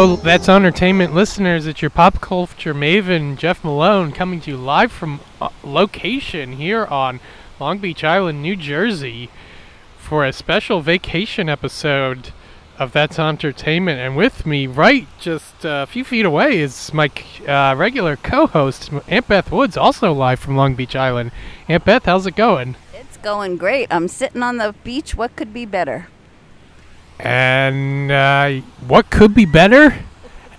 That's Auntertainment listeners. It's your pop culture maven, Jeff Malone, coming to you live from uh, location here on Long Beach Island, New Jersey, for a special vacation episode of That's Auntertainment. And with me, right just a few feet away, is my uh, regular co host, Aunt Beth Woods, also live from Long Beach Island. Aunt Beth, how's it going? It's going great. I'm sitting on the beach. What could be better? And uh, what could be better?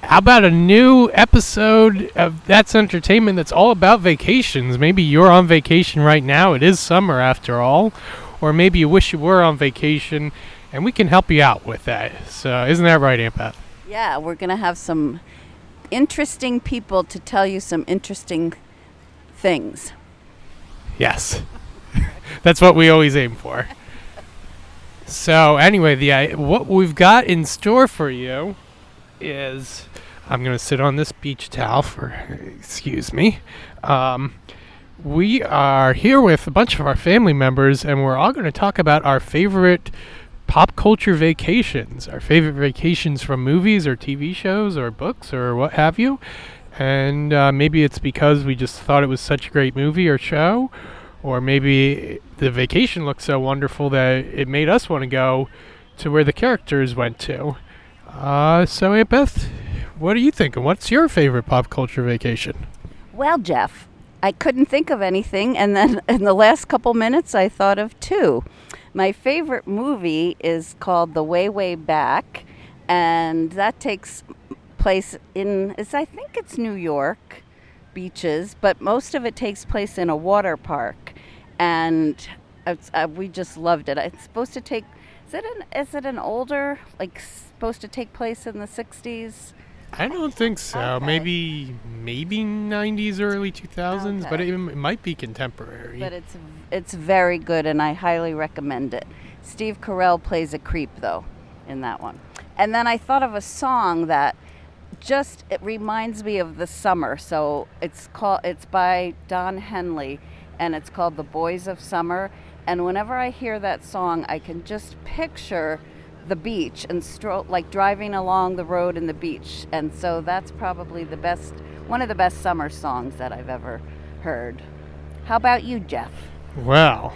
How about a new episode of That's Auntertainment that's all about vacations? Maybe you're on vacation right now. It is summer after all. Or maybe you wish you were on vacation and we can help you out with that. So, isn't that right, Aunt Beth? Yeah, we're going to have some interesting people to tell you some interesting things. Yes. that's what we always aim for. So anyway, the uh, what we've got in store for you is I'm going to sit on this beach towel for excuse me. Um, we are here with a bunch of our family members, and we're all going to talk about our favorite pop culture vacations, our favorite vacations from movies or TV shows or books or what have you. And uh, maybe it's because we just thought it was such a great movie or show, or maybe the vacation looked so wonderful that it made us want to go to where the characters went to. Uh, so, Aunt Beth, what are you thinking? What's your favorite pop culture vacation? Well, Jeff, I couldn't think of anything, and then in the last couple minutes, I thought of two. My favorite movie is called The Way, Way Back, and that takes place in, is I think it's New York beaches, but most of it takes place in a water park, and uh, we just loved it. It's supposed to take. Is it an is it an older like supposed to take place in the '60s? I don't think so. Okay. Maybe maybe 90s, early 2000s, okay. but it, it, might be contemporary. But it's it's very good, and I highly recommend it. Steve Carell plays a creep though in that one. And then I thought of a song that just it reminds me of the summer. So it's called it's by Don Henley and it's called The Boys of Summer. And whenever I hear that song, I can just picture the beach and stroll like driving along the road in the beach. And so that's probably the best one of the best summer songs that I've ever heard. How about you, Jeff? Well,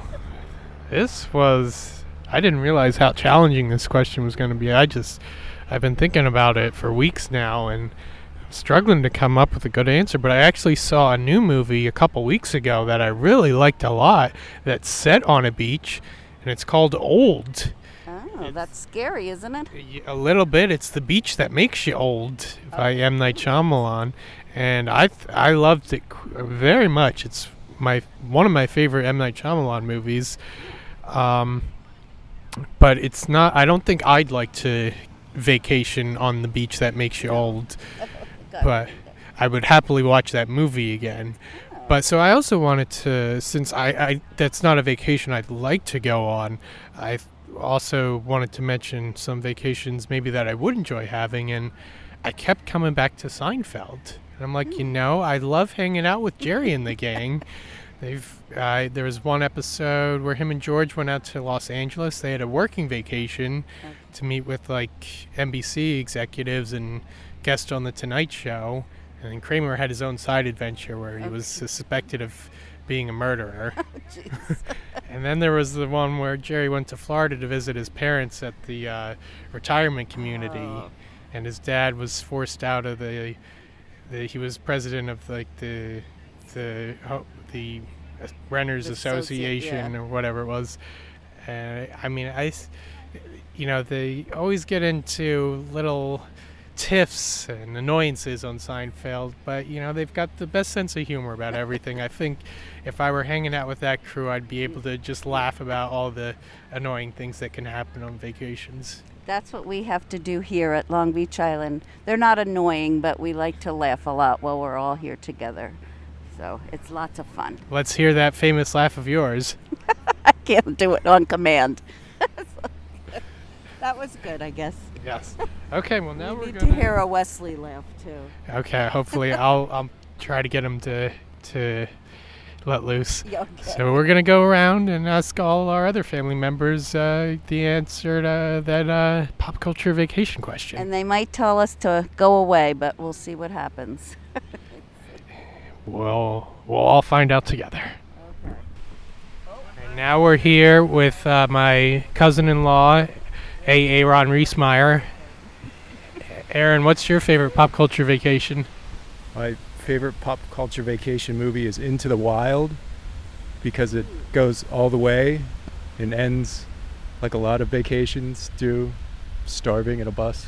this was I didn't realize how challenging this question was going to be. I just I've been thinking about it for weeks now and struggling to come up with a good answer, but I actually saw a new movie a couple weeks ago that I really liked a lot that's set on a beach and it's called Old. Oh, that's scary, isn't it? A little bit. It's The Beach That Makes You Old by M. Night Shyamalan. And I th- I loved it very much. It's my one of my favorite M. Night Shyamalan movies. Um, but it's not. I don't think I'd like to vacation on the beach that makes you old. But I would happily watch that movie again. But so I also wanted to, since I, I that's not a vacation I'd like to go on, I also wanted to mention some vacations maybe that I would enjoy having, and I kept coming back to Seinfeld. And I'm like, you hmm. know, I love hanging out with Jerry and the gang. They've uh, there was one episode where him and George went out to Los Angeles. They had a working vacation to meet with like NBC executives and guests on the Tonight Show. And then Kramer had his own side adventure where he okay. was suspected of being a murderer. Oh, and then there was the one where Jerry went to Florida to visit his parents at the uh, retirement community, oh. and his dad was forced out of the, the. He was president of like the the the Renters Association yeah. or whatever it was. And I mean, I, you know, they always get into little tiffs and annoyances on Seinfeld, but you know they've got the best sense of humor about everything. I think if I were hanging out with that crew, I'd be able to just laugh about all the annoying things that can happen on vacations. That's what we have to do here at Long Beach Island. They're not annoying, but we like to laugh a lot while we're all here together. So it's lots of fun. Let's hear that famous laugh of yours. I can't do it on command. that was good, I guess. Yes. Okay. Well, now we are need to hear a Wesley laugh too. Okay. Hopefully, I'll I'll try to get him to to let loose. Yeah, okay. So we're gonna go around and ask all our other family members uh, the answer to that uh, pop culture vacation question. And they might tell us to go away, but we'll see what happens. we'll we'll all find out together. And now we're here with uh, my cousin-in-law, A. Aaron Reesmeyer. Aaron, what's your favorite pop culture vacation? My favorite pop culture vacation movie is Into the Wild because it goes all the way and ends like a lot of vacations do, starving in a bus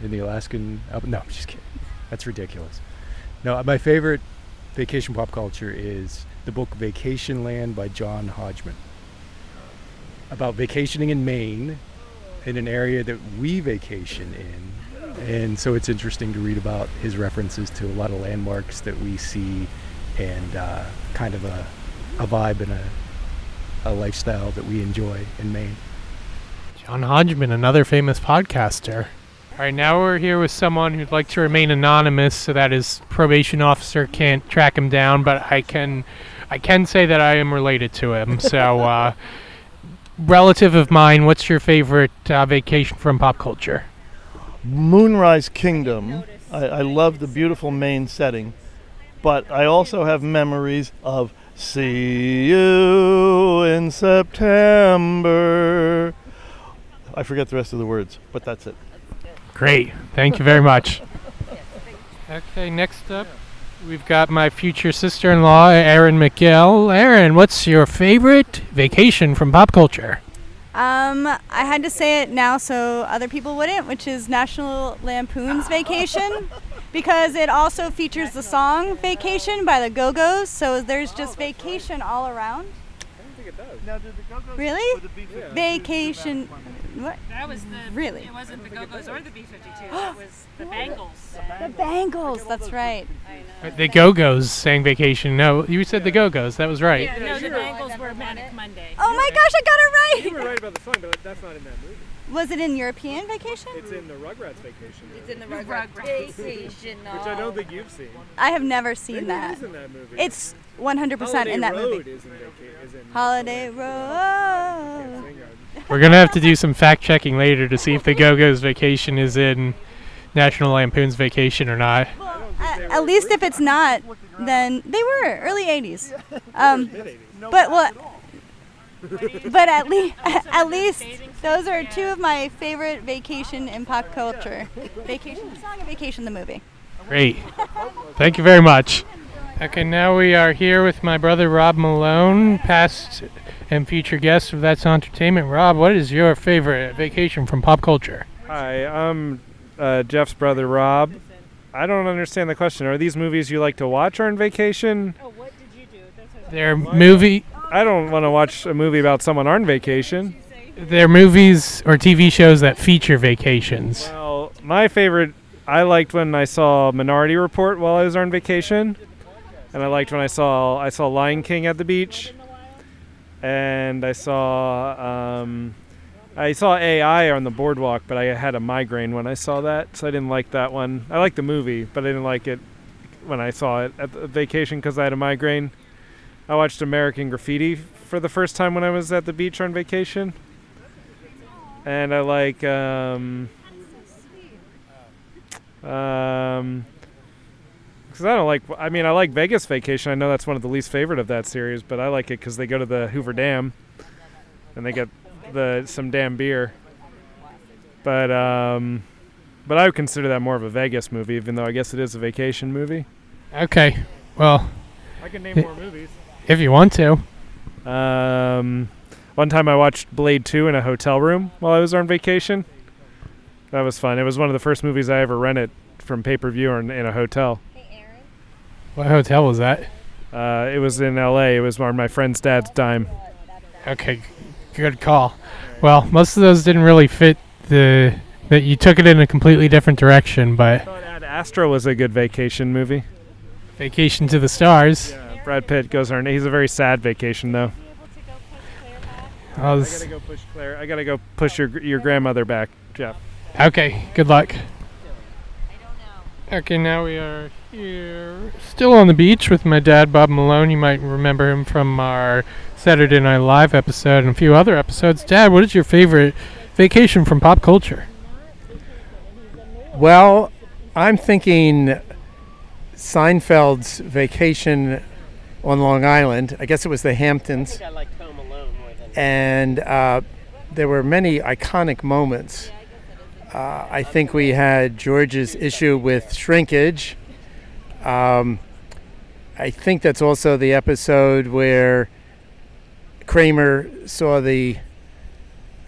in the Alaskan. No, I'm just kidding. That's ridiculous. No, my favorite vacation pop culture is the book Vacation Land by John Hodgman. About vacationing in Maine, in an area that we vacation in. And so it's interesting to read about his references to a lot of landmarks that we see and uh, kind of a, a vibe and a, a lifestyle that we enjoy in Maine. John Hodgman, another famous podcaster. All right, now we're here with someone who'd like to remain anonymous so that his probation officer can't track him down, but I can I can say that I am related to him. So uh, relative of mine, what's your favorite uh, vacation from pop culture? Moonrise Kingdom. I, I love the beautiful Maine setting, but I also have memories of See You in September. I forget the rest of the words, but that's it. Great. Thank you very much. Okay, next up, we've got my future sister in law, Erin McGill. Erin, what's your favorite vacation from pop culture? Um, I had to say it now so other people wouldn't, which is National Lampoon's Vacation, because it also features the song Vacation by the Go Go's, so there's just vacation all around. I don't think it does. Really? Vacation. What? That was the. Really? It wasn't the Go Go's or the B 52. That was the Bangles. The Bangles, that's right. Uh, the Go Go's sang vacation. No, you said the Go Go's. That was right. Yeah, no, the Bangles were Manic Monday. Oh my gosh, I got it right. You right! were right about the song, but that's not in that movie. Was it in European Vacation? It's in the Rugrats vacation. It's in the Rugrats vacation. which I don't think you've uh, seen. I have never seen that. in that movie. It's 100% in that movie. Is in, vaca- is in Holiday Road. Vanguard. We're gonna have to do some fact checking later to see if the Go Go's vacation is in National Lampoon's Vacation or not. At, at least if it's not, then they were early 80s. Um, but well, but at least at least those are two of my favorite vacation in pop culture. Vacation the song and Vacation the movie. Great. Thank you very much. Okay, now we are here with my brother Rob Malone, past and future guest of That's Auntertainment. Rob, what is your favorite vacation from pop culture? Hi, I'm uh, Jeff's brother Rob. I don't understand the question. Are these movies you like to watch on vacation? Oh, what did you do? They're movie, I don't want to watch a movie about someone on vacation. their movies or TV shows that feature vacations. Well, my favorite, I liked when I saw Minority Report while I was on vacation, and I liked when I saw I saw Lion King at the beach, and I saw um, I saw AI on the boardwalk, but I had a migraine when I saw that, so I didn't like that one. I liked the movie, but I didn't like it when I saw it at the vacation because I had a migraine. I watched American Graffiti for the first time when I was at the beach on vacation, and I like. Um, um, because I don't like. I mean, I like Vegas Vacation. I know that's one of the least favorite of that series, but I like it because they go to the Hoover Dam, and they get the some damn beer. But um, but I would consider that more of a Vegas movie, even though I guess it is a vacation movie. Okay, well, I can name more movies. if you want to. Um, one time I watched Blade 2 in a hotel room while I was on vacation. That was fun. It was one of the first movies I ever rented from pay per view in, in a hotel. What hotel was that? Uh, it was in L.A. It was on my friend's dad's dime. Okay, good call. Well, most of those didn't really fit the that you took it in a completely different direction, but I thought Ad Astra was a good vacation movie. Vacation to the Stars. Yeah, Brad Pitt goes on. He's a very sad vacation though. I I gotta go push Claire. I gotta go push your your grandmother back, Jeff. okay, good luck. Okay, now we are here, still on the beach with my dad, Bob Malone. You might remember him from our Saturday Night Live episode and a few other episodes. Dad, what is your favorite vacation from pop culture? Well, I'm thinking Seinfeld's vacation on Long Island. I guess it was the Hamptons. I like Home Alone more than. and uh, there were many iconic moments. Uh, I think we had George's issue with shrinkage. Um, I think that's also the episode where Kramer saw the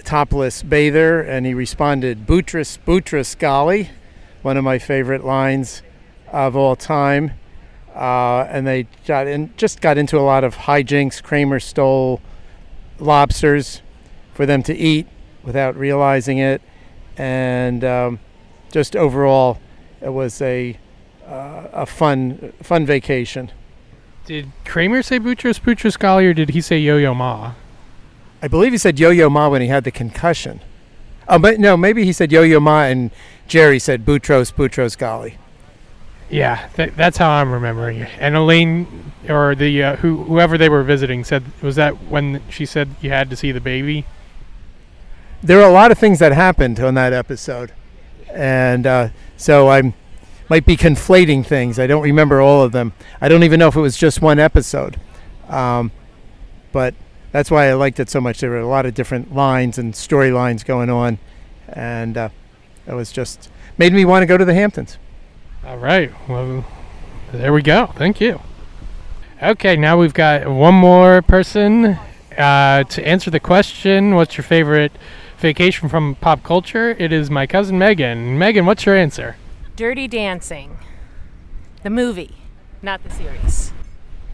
topless bather and he responded, Boutros, Boutros, Ghali, one of my favorite lines of all time. Uh, and they got in, just got into a lot of hijinks. Kramer stole lobsters for them to eat without realizing it, and um, just overall, it was a uh, a fun fun vacation. Did Kramer say Boutros Boutros Ghali or did he say Yo Yo Ma? I believe he said Yo-Yo Ma when he had the concussion. Oh, but no, maybe he said Yo-Yo Ma and Jerry said Boutros Boutros Ghali. Yeah, th- that's how I'm remembering it. And Elaine, or the uh, who whoever they were visiting, said was that when she said you had to see the baby. There are a lot of things that happened on that episode, and uh, so I might be conflating things. I don't remember all of them. I don't even know if it was just one episode, um, but that's why I liked it so much. There were a lot of different lines and storylines going on, and uh, it was just made me want to go to the Hamptons. All right. Well, there we go. Thank you. Okay, now we've got one more person uh, to answer the question. What's your favorite vacation from pop culture? It is my cousin Megan. Megan, what's your answer? Dirty Dancing, the movie, not the series.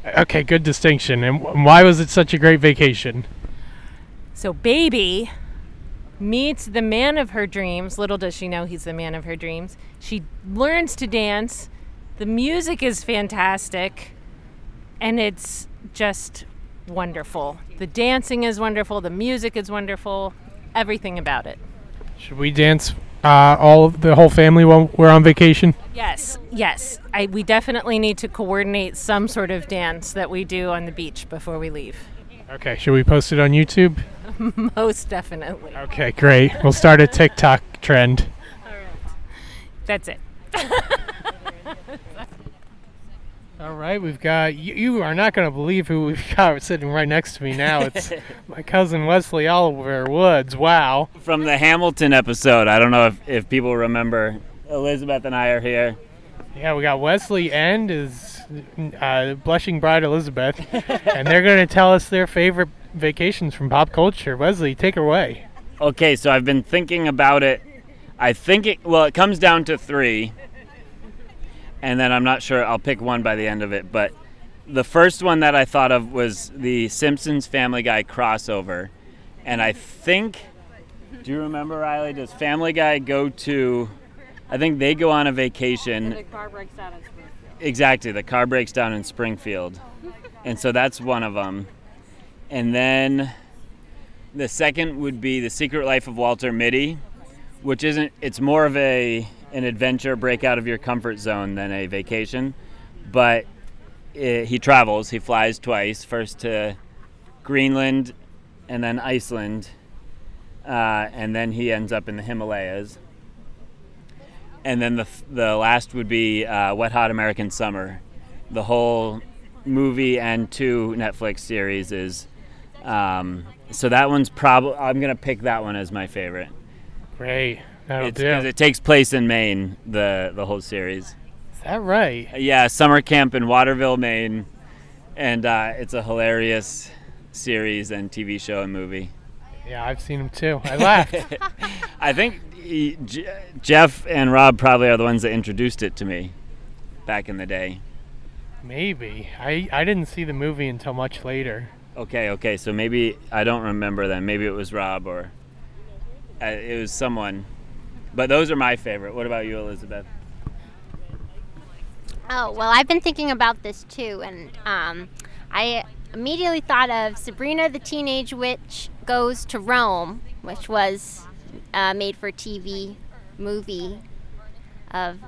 Okay, good distinction. And why was it such a great vacation? So, baby meets the man of her dreams. Little does she know he's the man of her dreams. She learns to dance. The music is fantastic. And it's just wonderful. The dancing is wonderful. The music is wonderful. Everything about it. Should we dance uh, all of the whole family while we're on vacation? Yes, yes. I, we definitely need to coordinate some sort of dance that we do on the beach before we leave. Okay, should we post it on YouTube? Most definitely. Okay, great. We'll start a TikTok trend. All right. That's it. All right, we've got you, you are not going to believe who we've got sitting right next to me now. It's my cousin Wesley Oliver Woods. Wow. From the Hamilton episode. I don't know if, if people remember. Elizabeth and I are here. Yeah, we got Wesley and his uh, blushing bride Elizabeth, and they're going to tell us their favorite vacations from pop culture. Wesley, take it away. Okay, so I've been thinking about it. I think it, well, it comes down to three. And then I'm not sure, I'll pick one by the end of it. But the first one that I thought of was the Simpsons Family Guy crossover. And I think, do you remember, Riley? Does Family Guy go to, I think they go on a vacation. The car breaks down in Springfield. Exactly, the car breaks down in Springfield. And so that's one of them. And then the second would be The Secret Life of Walter Mitty, which isn't it's more of a an adventure break out of your comfort zone than a vacation. But eh, he travels, he flies twice, first to Greenland and then Iceland. Uh, and then he ends up in the Himalayas. And then the, the last would be uh, Wet Hot American Summer. The whole movie and two Netflix series is. Um, so that one's probably. I'm going to pick that one as my favorite. Great. That'll It's do. because it takes place in Maine, the, the whole series. Is that right? Yeah, summer camp in Waterville, Maine. And uh, it's a hilarious series and TV show and movie. Yeah, I've seen them too. I laughed. I think he, J- Jeff and Rob probably are the ones that introduced it to me back in the day. Maybe. I, I didn't see the movie until much later. Okay, okay, so maybe I don't remember then. Maybe it was Rob or uh, it was someone. But those are my favorite. What about you, Elizabeth? Oh, well, I've been thinking about this too, and um, I immediately thought of Sabrina the Teenage Witch Goes to Rome, which was a made for TV movie of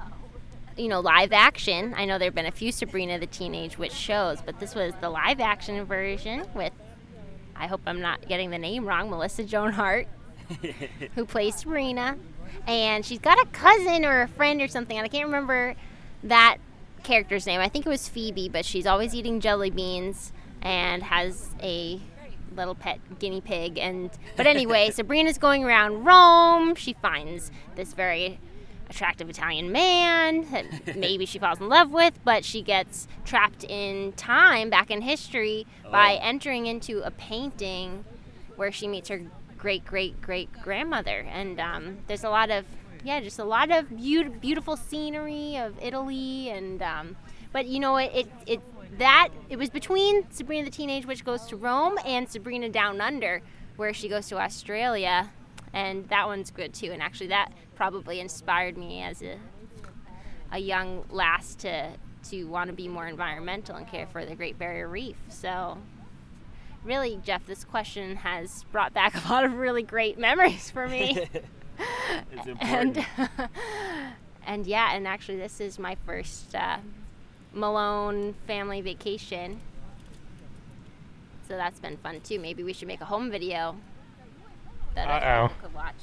you know, live action. I know there have been a few Sabrina the Teenage Witch shows, but this was the live action version with, I hope I'm not getting the name wrong, Melissa Joan Hart, who plays Sabrina. And she's got a cousin or a friend or something, and I can't remember that character's name. I think it was Phoebe, but she's always eating jelly beans and has a little pet guinea pig and but anyway sabrina's going around rome she finds this very attractive italian man that maybe she falls in love with but she gets trapped in time back in history by Oh. entering into a painting where she meets her great great great grandmother. And um, there's a lot of yeah just a lot of beaut- beautiful scenery of italy and um, but you know it, it it that it was between sabrina the teenage witch goes to rome and sabrina down under where she goes to australia. And that one's good too. And actually that probably inspired me as a a young lass to to want to be more environmental and care for the great barrier reef. So really jeff this question has brought back a lot of really great memories for me It's and important. and yeah, and actually, this is my first uh, Malone family vacation, so that's been fun too. Maybe we should make a home video that other Uh-oh. people could watch.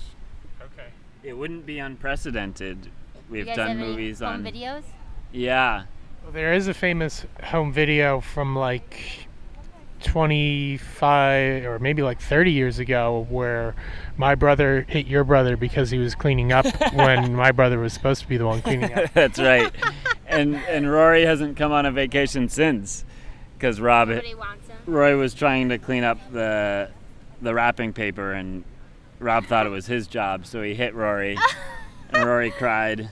Okay. It wouldn't be unprecedented. We've you guys done have any movies home on. videos. Yeah. Well, there is a famous home video from like 25 or maybe like 30 years ago where my brother hit your brother because he was cleaning up when my brother was supposed to be the one cleaning up. That's right. and and Rory hasn't come on a vacation since because Rob Nobody wants him. Roy was trying to clean up the the wrapping paper and Rob thought it was his job, so he hit Rory, and Rory cried,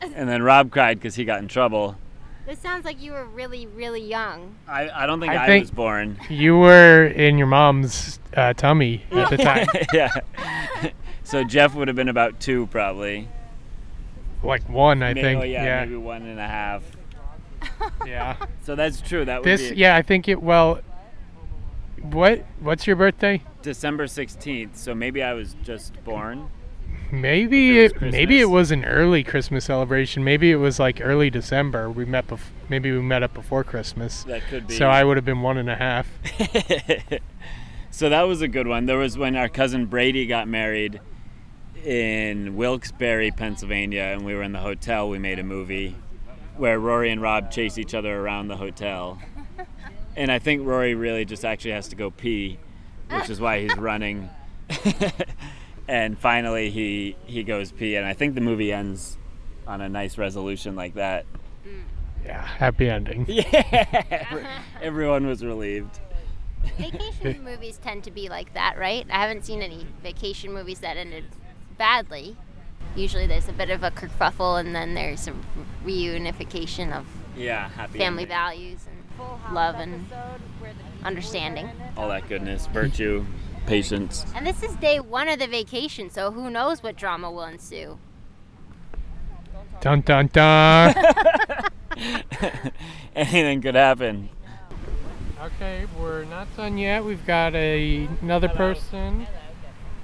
and then Rob cried because he got in trouble. This sounds like you were really, really young. I, I don't think I I, think- was born. You were in your mom's uh, tummy at the time. yeah. so Jeff would have been about two, probably. Like one, I May- think. oh, yeah, yeah. maybe one and a half. Yeah. So that's true. That would This, be yeah, I think it. Well, what? What's your birthday? December sixteenth. So maybe I was just born. Maybe it, it was maybe it was an early Christmas celebration. Maybe it was like early December. We met bef- maybe we met up before Christmas. That could be. So I would have been one and a half. so that was a good one. There was when our cousin Brady got married in Wilkes-Barre, Pennsylvania, and we were in the hotel. We made a movie where Rory and Rob chase each other around the hotel. And I think Rory really just actually has to go pee, which is why he's running. and finally he he goes pee and I think the movie ends on a nice resolution like that. Yeah, happy ending. Yeah. Everyone was relieved. Vacation movies tend to be like that, right? I haven't seen any vacation movies that ended badly. Usually there's a bit of a kerfuffle and then there's a reunification of Yeah, happy family ending. values and love and understanding. all that goodness, virtue, patience. And this is day one of the vacation, so who knows what drama will ensue. Dun dun dun. Anything could happen. okay, we're not done yet. We've got a another person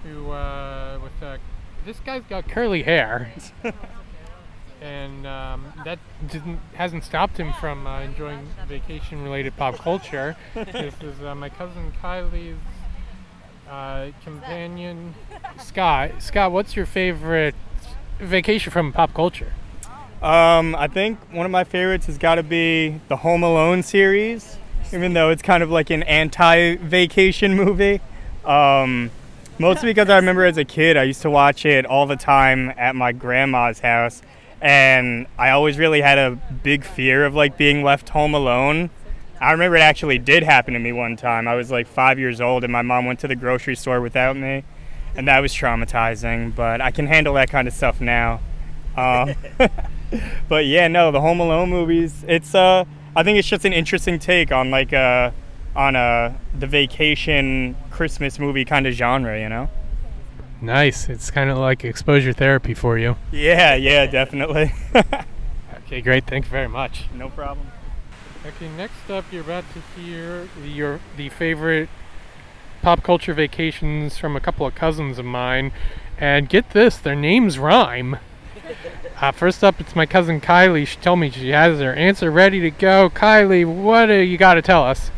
who uh, with uh, this guy's got curly hair. And um, that didn't, hasn't stopped him from uh, enjoying vacation-related pop culture. this is uh, my cousin Kylie's uh, companion, Scott. Scott, what's your favorite vacation from pop culture? Um, I think one of my favorites has got to be the Home Alone series, even though it's kind of like an anti-vacation movie. Um, mostly because I remember as a kid, I used to watch it all the time at my grandma's house, and I always really had a big fear of like being left home alone. I remember it actually did happen to me one time. I was like five years old, and my mom went to the grocery store without me, and that was traumatizing. But I can handle that kind of stuff now. Um, but yeah, no, the Home Alone movies. It's uh, I think it's just an interesting take on like uh, on uh, the vacation Christmas movie kind of genre, you know? Nice. It's kind of like exposure therapy for you. Yeah, yeah, definitely. Okay, great. Thank you very much. no problem. Okay, next up, you're about to hear your the favorite pop culture vacations from a couple of cousins of mine, and get this, their names rhyme. Uh, first up, it's my cousin Kylie. She told me she has her answer ready to go. Kylie, what do you got to tell us?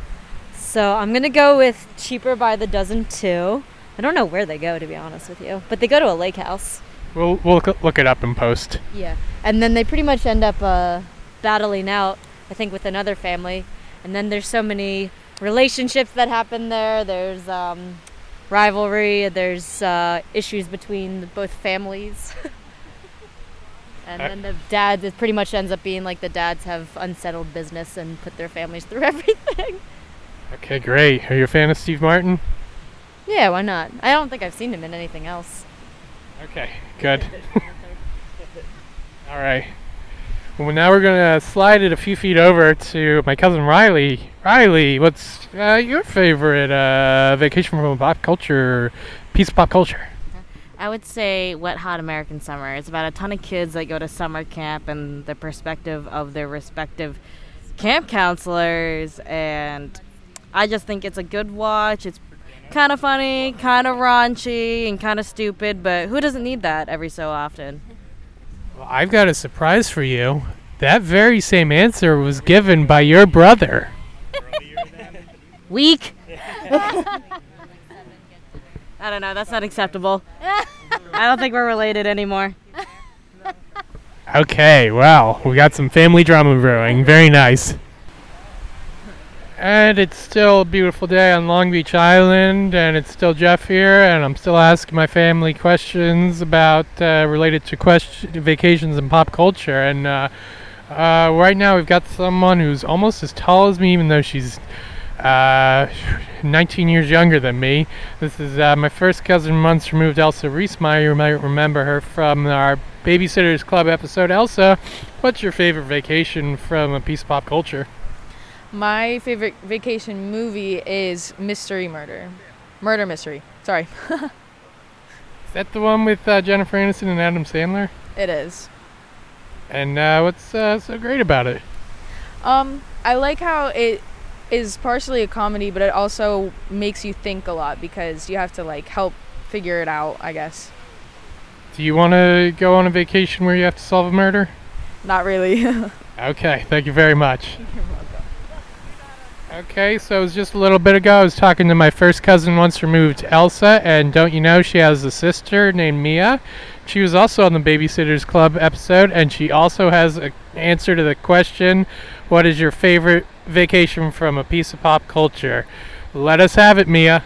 So I'm gonna go with cheaper by the dozen too. I don't know where they go to be honest with you, but they go to a lake house. We'll, we'll look, it up in post. Yeah, and then they pretty much end up uh, battling out. I think with another family, and then there's so many relationships that happen there. There's um, rivalry. There's uh, issues between both families. and then the dads. It pretty much ends up being like the dads have unsettled business and put their families through everything. Okay, great. Are you a fan of Steve Martin? yeah, why not? I don't think I've seen him in anything else. Okay, good. All right. Now we're gonna slide it a few feet over to my cousin Riley. Riley, what's uh, your favorite uh, vacation from pop culture, piece of pop culture? I would say Wet Hot American Summer. It's about a ton of kids that go to summer camp and the perspective of their respective camp counselors. And I just think it's a good watch. It's kind of funny, kind of raunchy, and kind of stupid, but who doesn't need that every so often? Well, I've got a surprise for you. That very same answer was given by your brother. Weak. I don't know. That's not acceptable. I don't think we're related anymore. Okay, well, we got some family drama brewing. Very nice. And it's still a beautiful day on Long Beach Island, and it's still Jeff here, and I'm still asking my family questions about uh, related to question vacations and pop culture. And uh, uh, right now, we've got someone who's almost as tall as me, even though she's uh, 19 years younger than me. This is uh, my first cousin, months removed, Elsa Reesmeyer. You might remember her from our Babysitters Club episode. Elsa, what's your favorite vacation from a piece of pop culture? My favorite vacation movie is Mystery Murder. Murder Mystery. Sorry. Is that the one with uh, Jennifer Aniston and Adam Sandler? it is. And uh, what's uh, so great about it? Um, I like how it is partially a comedy, but it also makes you think a lot because you have to like help figure it out, I guess. Do you want to go on a vacation where you have to solve a murder? Not really. Okay, thank you very much. Okay, so it was just a little bit ago. I was talking to my first cousin once removed, Elsa, and don't you know she has a sister named Mia? She was also on the Babysitters Club episode, and she also has an answer to the question, "What is your favorite vacation from a piece of pop culture?" Let us have it, Mia.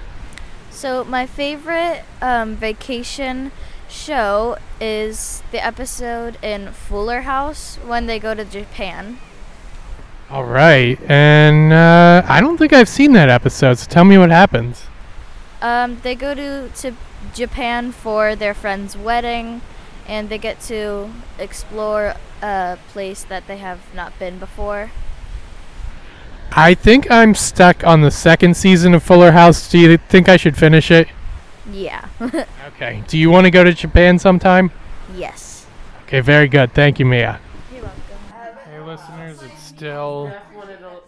So my favorite um, vacation show is the episode in Fuller House when they go to Japan. All right, and uh, I don't think I've seen that episode. So tell me what happens. Um, they go to, to Japan for their friend's wedding, and they get to explore a place that they have not been before. I think I'm stuck on the second season of Fuller House. Do you think I should finish it? Yeah. Okay. Do you want to go to Japan sometime? yes. Okay, very good. Thank you, Mia. You're welcome. Hey, listeners, it's still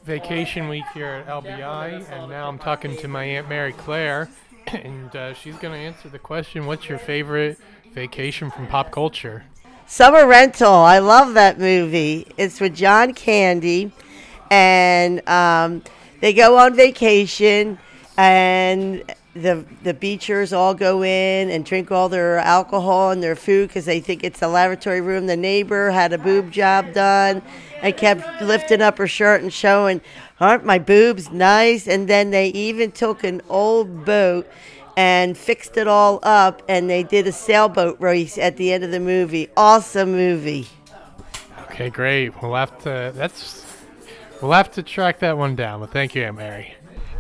vacation week here at LBI, and now I'm talking to my Aunt Mary Claire, and uh, she's going to answer the question What's your favorite vacation from pop culture? Summer Rental. I love that movie. It's with John Candy, and um, they go on vacation, and the the beachers all go in and drink all their alcohol and their food because they think it's the lavatory room. The neighbor had a boob job done and kept lifting up her shirt and showing, "Aren't my boobs nice?" And then they even took an old boat and fixed it all up, and they did a sailboat race at the end of the movie. Awesome movie. Okay, great. We'll have to. That's. We'll have to track that one down. But thank you, Aunt Mary.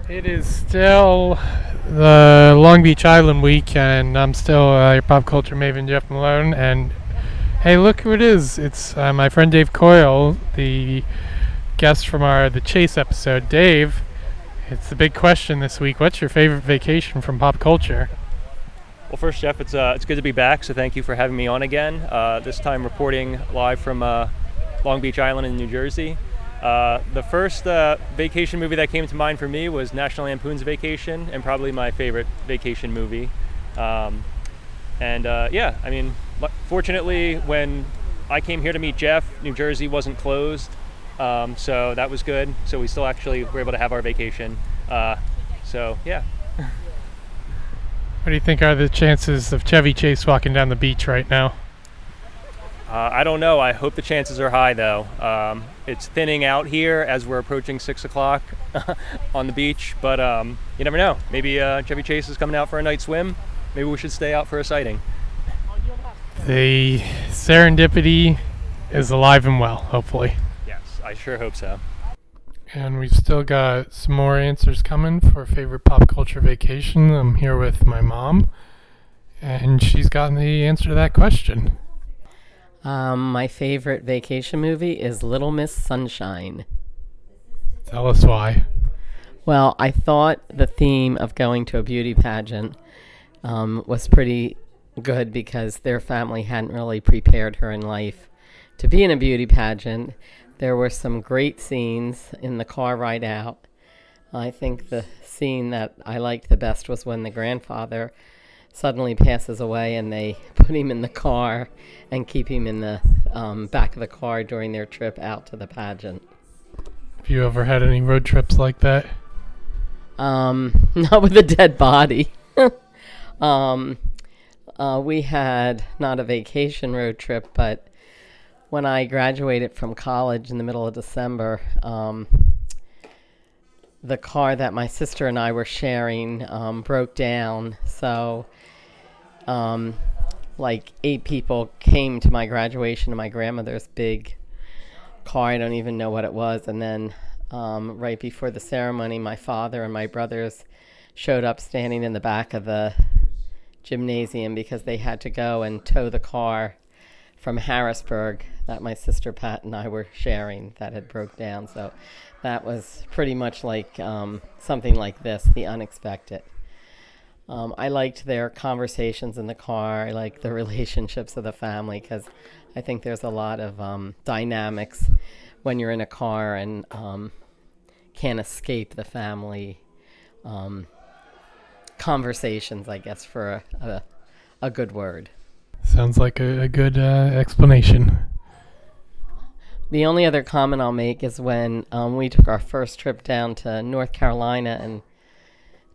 It is still the Long Beach Island week, and I'm still uh, your pop culture maven, Jeff Malone. And hey, look who it is! It's uh, my friend Dave Coyle, the guest from our the Chase episode. Dave, it's the big question this week. What's your favorite vacation from pop culture? Well, first, Jeff, it's uh, it's good to be back. So thank you for having me on again. Uh, this time reporting live from uh, Long Beach Island in New Jersey. Uh, the first uh, vacation movie that came to mind for me was National Lampoon's Vacation, and probably my favorite vacation movie. Um, and uh, yeah, I mean, fortunately, when I came here to meet Jeff, New Jersey wasn't closed, um, so that was good. So we still actually were able to have our vacation. Uh, so yeah. What do you think are the chances of Chevy Chase walking down the beach right now? Uh, I don't know. I hope the chances are high, though. Um, it's thinning out here as we're approaching six o'clock on the beach, but um, you never know. Maybe uh, Chevy Chase is coming out for a night swim. Maybe we should stay out for a sighting. The serendipity is alive and well, hopefully. Yes, I sure hope so. And we've still got some more answers coming for favorite pop culture vacation. I'm here with my mom, and she's gotten the answer to that question. Um, my favorite vacation movie is Little Miss Sunshine. Tell us why. Well, I thought the theme of going to a beauty pageant um, was pretty good because their family hadn't really prepared her in life to be in a beauty pageant. There were some great scenes in the car ride out. I think the scene that I liked the best was when the grandfather suddenly passes away and they put him in the car and keep him in the um, back of the car during their trip out to the pageant. Have you ever had any road trips like that? Um, not with a dead body. um, uh, we had not a vacation road trip, but when I graduated from college in the middle of December, um, the car that my sister and I were sharing um, broke down. So, um, like eight people came to my graduation in my grandmother's big car. I don't even know what it was. And then, um, right before the ceremony, my father and my brothers showed up standing in the back of the gymnasium because they had to go and tow the car from Harrisburg that my sister Pat and I were sharing that had broke down. So that was pretty much like um, something like this, the unexpected. Um, I liked their conversations in the car. I like the relationships of the family because I think there's a lot of um, dynamics when you're in a car and um, can't escape the family um, conversations, I guess, for a, a, a good word. Sounds like a, a good uh, explanation. The only other comment I'll make is when um, we took our first trip down to North Carolina and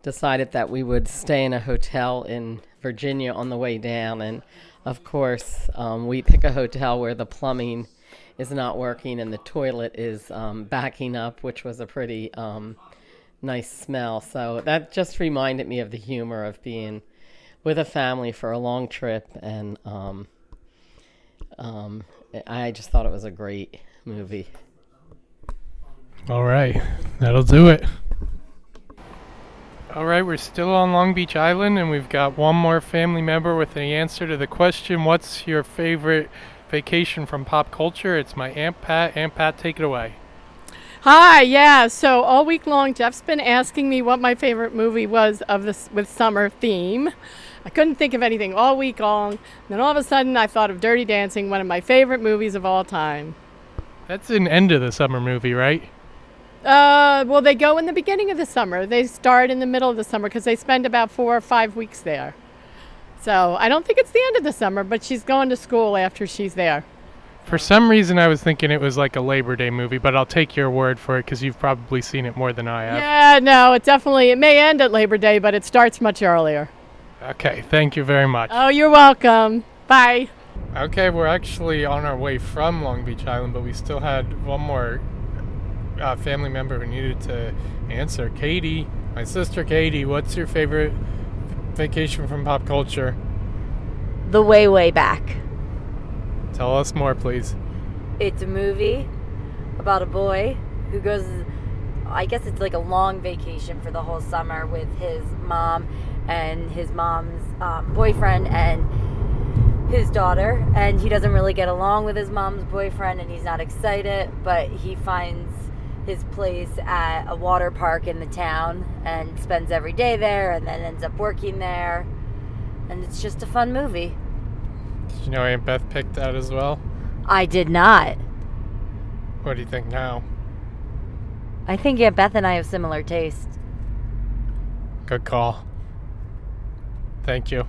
decided that we would stay in a hotel in Virginia on the way down. And of course, um, we pick a hotel where the plumbing is not working and the toilet is um, backing up, which was a pretty um, nice smell. So that just reminded me of the humor of being with a family for a long trip, and um, um, I just thought it was a great movie. All right, that'll do it. All right, we're still on Long Beach Island, and we've got one more family member with the answer to the question What's your favorite vacation from pop culture? It's my Aunt Pat. Aunt Pat, take it away. Hi, yeah. So all week long, Jeff's been asking me what my favorite movie was of this with summer theme. I couldn't think of anything all week long. Then all of a sudden, I thought of Dirty Dancing, one of my favorite movies of all time. That's an end of the summer movie, right? Uh, well, they go in the beginning of the summer. They start in the middle of the summer because they spend about four or five weeks there. So I don't think it's the end of the summer, but she's going to school after she's there. For some reason, I was thinking it was like a Labor Day movie, but I'll take your word for it because you've probably seen it more than I have. Yeah, no, it definitely it may end at Labor Day, but it starts much earlier. Okay, thank you very much. Oh, you're welcome. Bye. Okay, we're actually on our way from Long Beach Island, but we still had one more uh, family member who needed to answer. Katie, my sister Katie, what's your favorite vacation from pop culture? The Way Way Back. Tell us more, please. It's a movie about a boy who goes, I guess it's like a long vacation for the whole summer with his mom and his mom's um, boyfriend and his daughter. And he doesn't really get along with his mom's boyfriend and he's not excited, but he finds his place at a water park in the town and spends every day there and then ends up working there. And it's just a fun movie. Did you know Aunt Beth picked that as well? I did not. What do you think now? I think Aunt Beth and I have similar taste. Good call. Thank you.